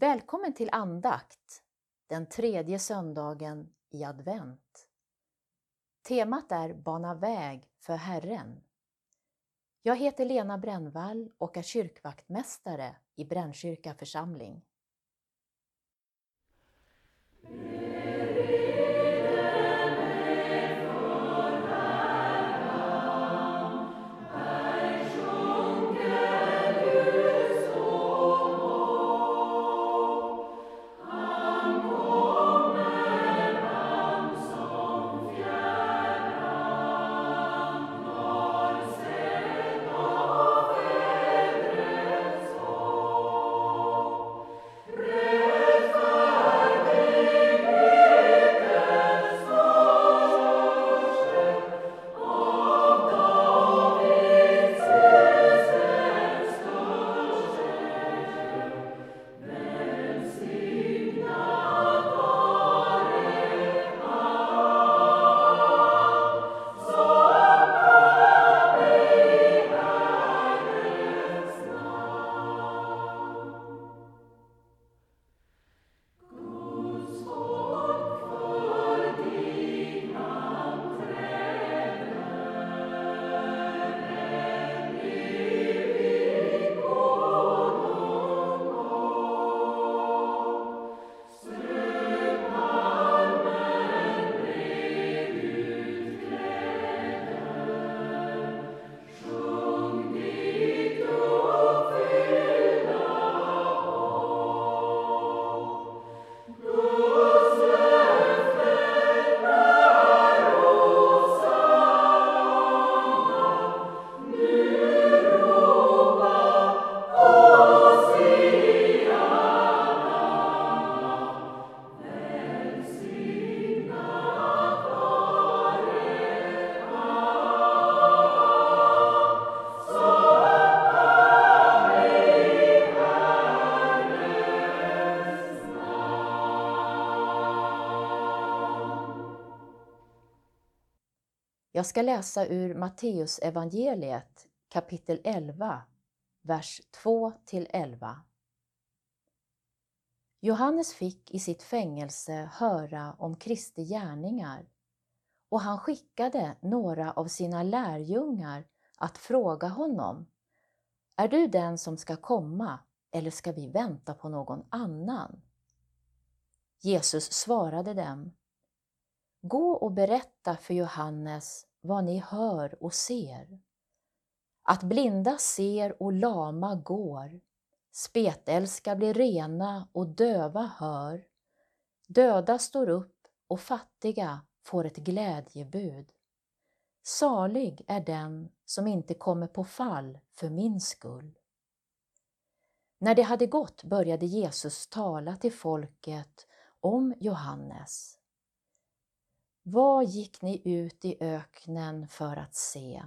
Välkommen till andakt den tredje söndagen i advent. Temat är Bana väg för Herren. Jag heter Lena Brännvall och är kyrkvaktmästare i Brännkyrka församling. Jag ska läsa ur Matteus evangeliet kapitel 11, vers 2 11. Johannes fick i sitt fängelse höra om Kristi gärningar och han skickade några av sina lärjungar att fråga honom Är du den som ska komma eller ska vi vänta på någon annan? Jesus svarade dem Gå och berätta för Johannes vad ni hör och ser. Att blinda ser och lama går, spetälska blir rena och döva hör, döda står upp och fattiga får ett glädjebud. Salig är den som inte kommer på fall för min skull. När det hade gått började Jesus tala till folket om Johannes. Vad gick ni ut i öknen för att se?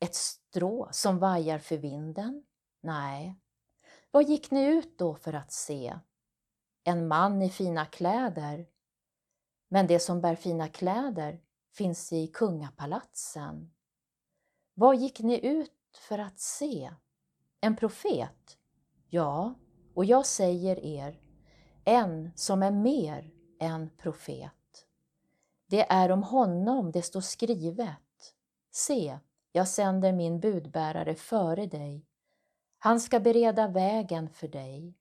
Ett strå som vajar för vinden? Nej. Vad gick ni ut då för att se? En man i fina kläder? Men det som bär fina kläder finns i kungapalatsen. Vad gick ni ut för att se? En profet? Ja, och jag säger er, en som är mer än profet. Det är om honom det står skrivet. Se, jag sänder min budbärare före dig. Han ska bereda vägen för dig.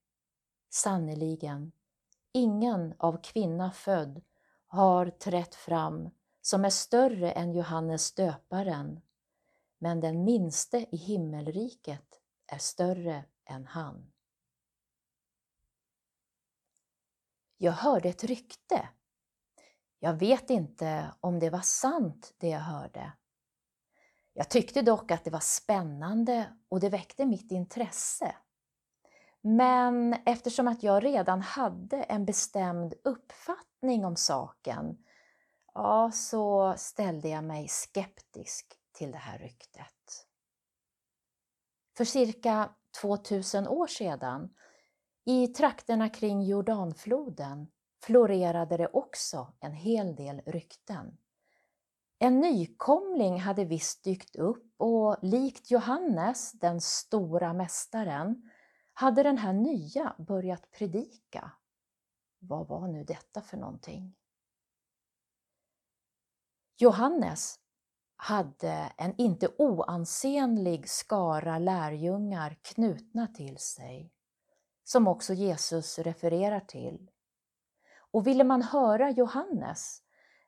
Sannerligen, ingen av kvinna född har trätt fram som är större än Johannes döparen, men den minste i himmelriket är större än han. Jag hörde ett rykte jag vet inte om det var sant det jag hörde. Jag tyckte dock att det var spännande och det väckte mitt intresse. Men eftersom att jag redan hade en bestämd uppfattning om saken, ja, så ställde jag mig skeptisk till det här ryktet. För cirka 2000 år sedan, i trakterna kring Jordanfloden, florerade det också en hel del rykten. En nykomling hade visst dykt upp och likt Johannes, den stora mästaren, hade den här nya börjat predika. Vad var nu detta för någonting? Johannes hade en inte oansenlig skara lärjungar knutna till sig, som också Jesus refererar till. Och ville man höra Johannes,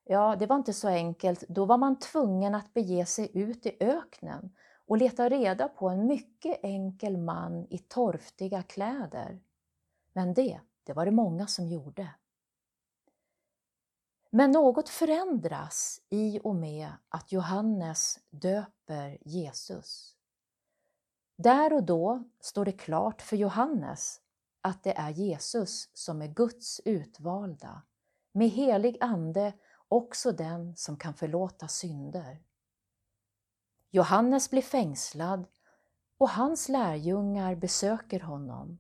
ja, det var inte så enkelt, då var man tvungen att bege sig ut i öknen och leta reda på en mycket enkel man i torftiga kläder. Men det, det var det många som gjorde. Men något förändras i och med att Johannes döper Jesus. Där och då står det klart för Johannes att det är Jesus som är Guds utvalda, med helig ande också den som kan förlåta synder. Johannes blir fängslad och hans lärjungar besöker honom.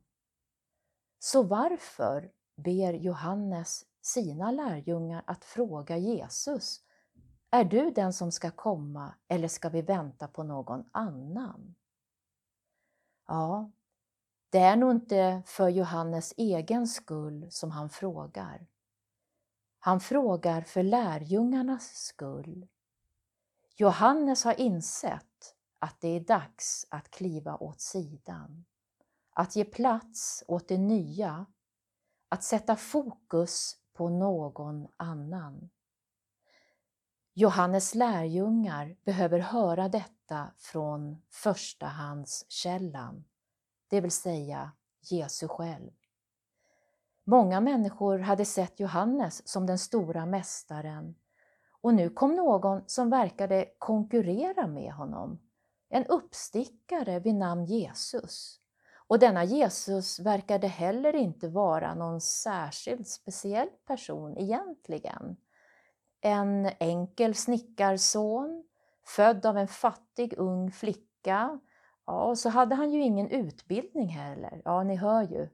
Så varför ber Johannes sina lärjungar att fråga Jesus, är du den som ska komma eller ska vi vänta på någon annan? Ja, det är nog inte för Johannes egen skull som han frågar. Han frågar för lärjungarnas skull. Johannes har insett att det är dags att kliva åt sidan, att ge plats åt det nya, att sätta fokus på någon annan. Johannes lärjungar behöver höra detta från förstahandskällan, det vill säga Jesu själv. Många människor hade sett Johannes som den stora mästaren och nu kom någon som verkade konkurrera med honom, en uppstickare vid namn Jesus. Och denna Jesus verkade heller inte vara någon särskilt speciell person egentligen. En enkel snickarson, född av en fattig ung flicka. Ja, och så hade han ju ingen utbildning heller. Ja, ni hör ju.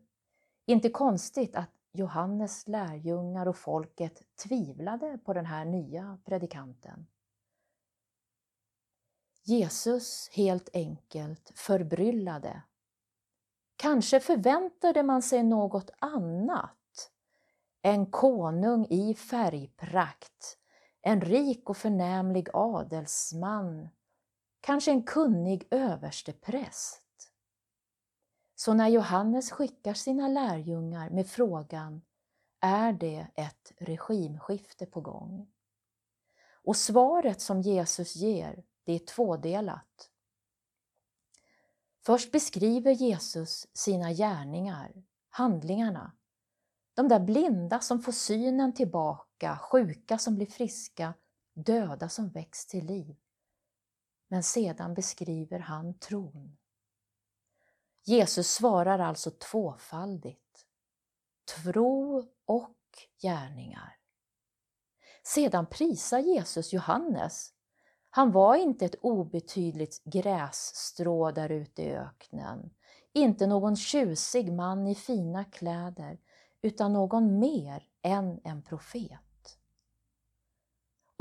Inte konstigt att Johannes lärjungar och folket tvivlade på den här nya predikanten. Jesus helt enkelt förbryllade Kanske förväntade man sig något annat. En konung i färgprakt, en rik och förnämlig adelsman, kanske en kunnig överstepräst. Så när Johannes skickar sina lärjungar med frågan är det ett regimskifte på gång? Och svaret som Jesus ger, det är tvådelat. Först beskriver Jesus sina gärningar, handlingarna. De där blinda som får synen tillbaka, sjuka som blir friska, döda som väcks till liv. Men sedan beskriver han tron. Jesus svarar alltså tvåfaldigt. Tro och gärningar. Sedan prisar Jesus Johannes han var inte ett obetydligt grässtrå där ute i öknen, inte någon tjusig man i fina kläder, utan någon mer än en profet.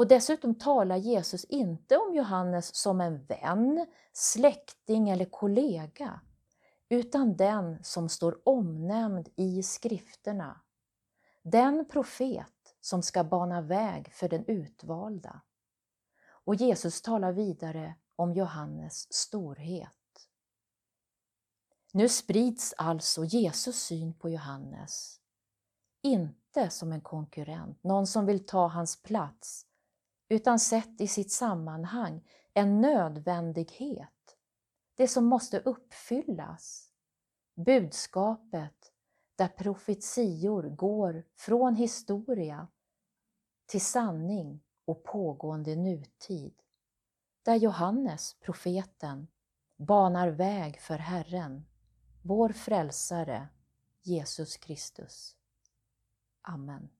Och dessutom talar Jesus inte om Johannes som en vän, släkting eller kollega, utan den som står omnämnd i skrifterna. Den profet som ska bana väg för den utvalda. Och Jesus talar vidare om Johannes storhet. Nu sprids alltså Jesus syn på Johannes, inte som en konkurrent, någon som vill ta hans plats, utan sett i sitt sammanhang en nödvändighet, det som måste uppfyllas. Budskapet där profetior går från historia till sanning och pågående nutid, där Johannes, profeten, banar väg för Herren, vår frälsare, Jesus Kristus. Amen.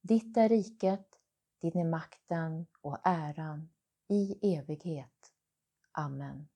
Ditt är riket, din är makten och äran i evighet. Amen.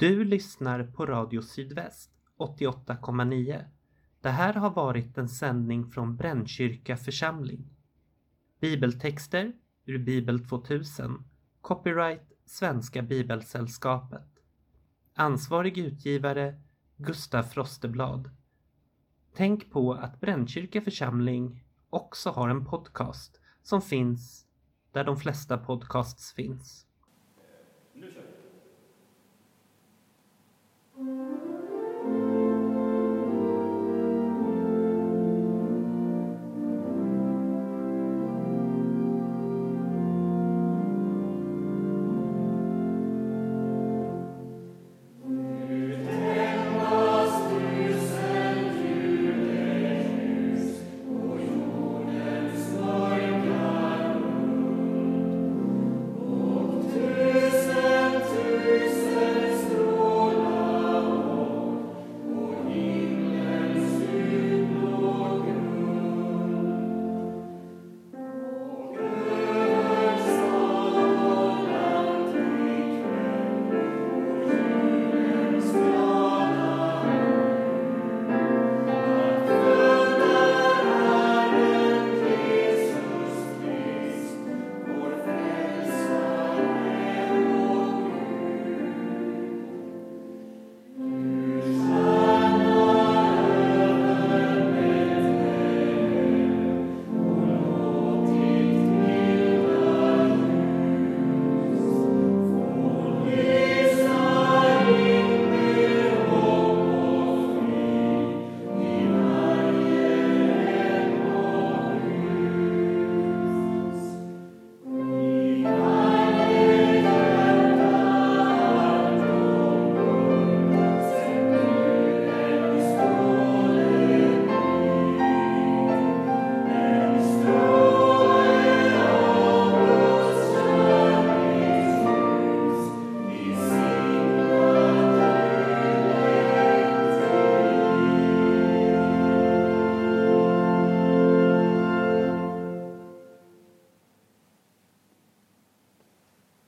Du lyssnar på Radio Sydväst 88,9. Det här har varit en sändning från Brännkyrka församling. Bibeltexter ur Bibel 2000. Copyright Svenska Bibelsällskapet. Ansvarig utgivare Gustaf Frosteblad. Tänk på att Brännkyrka församling också har en podcast som finns där de flesta podcasts finns.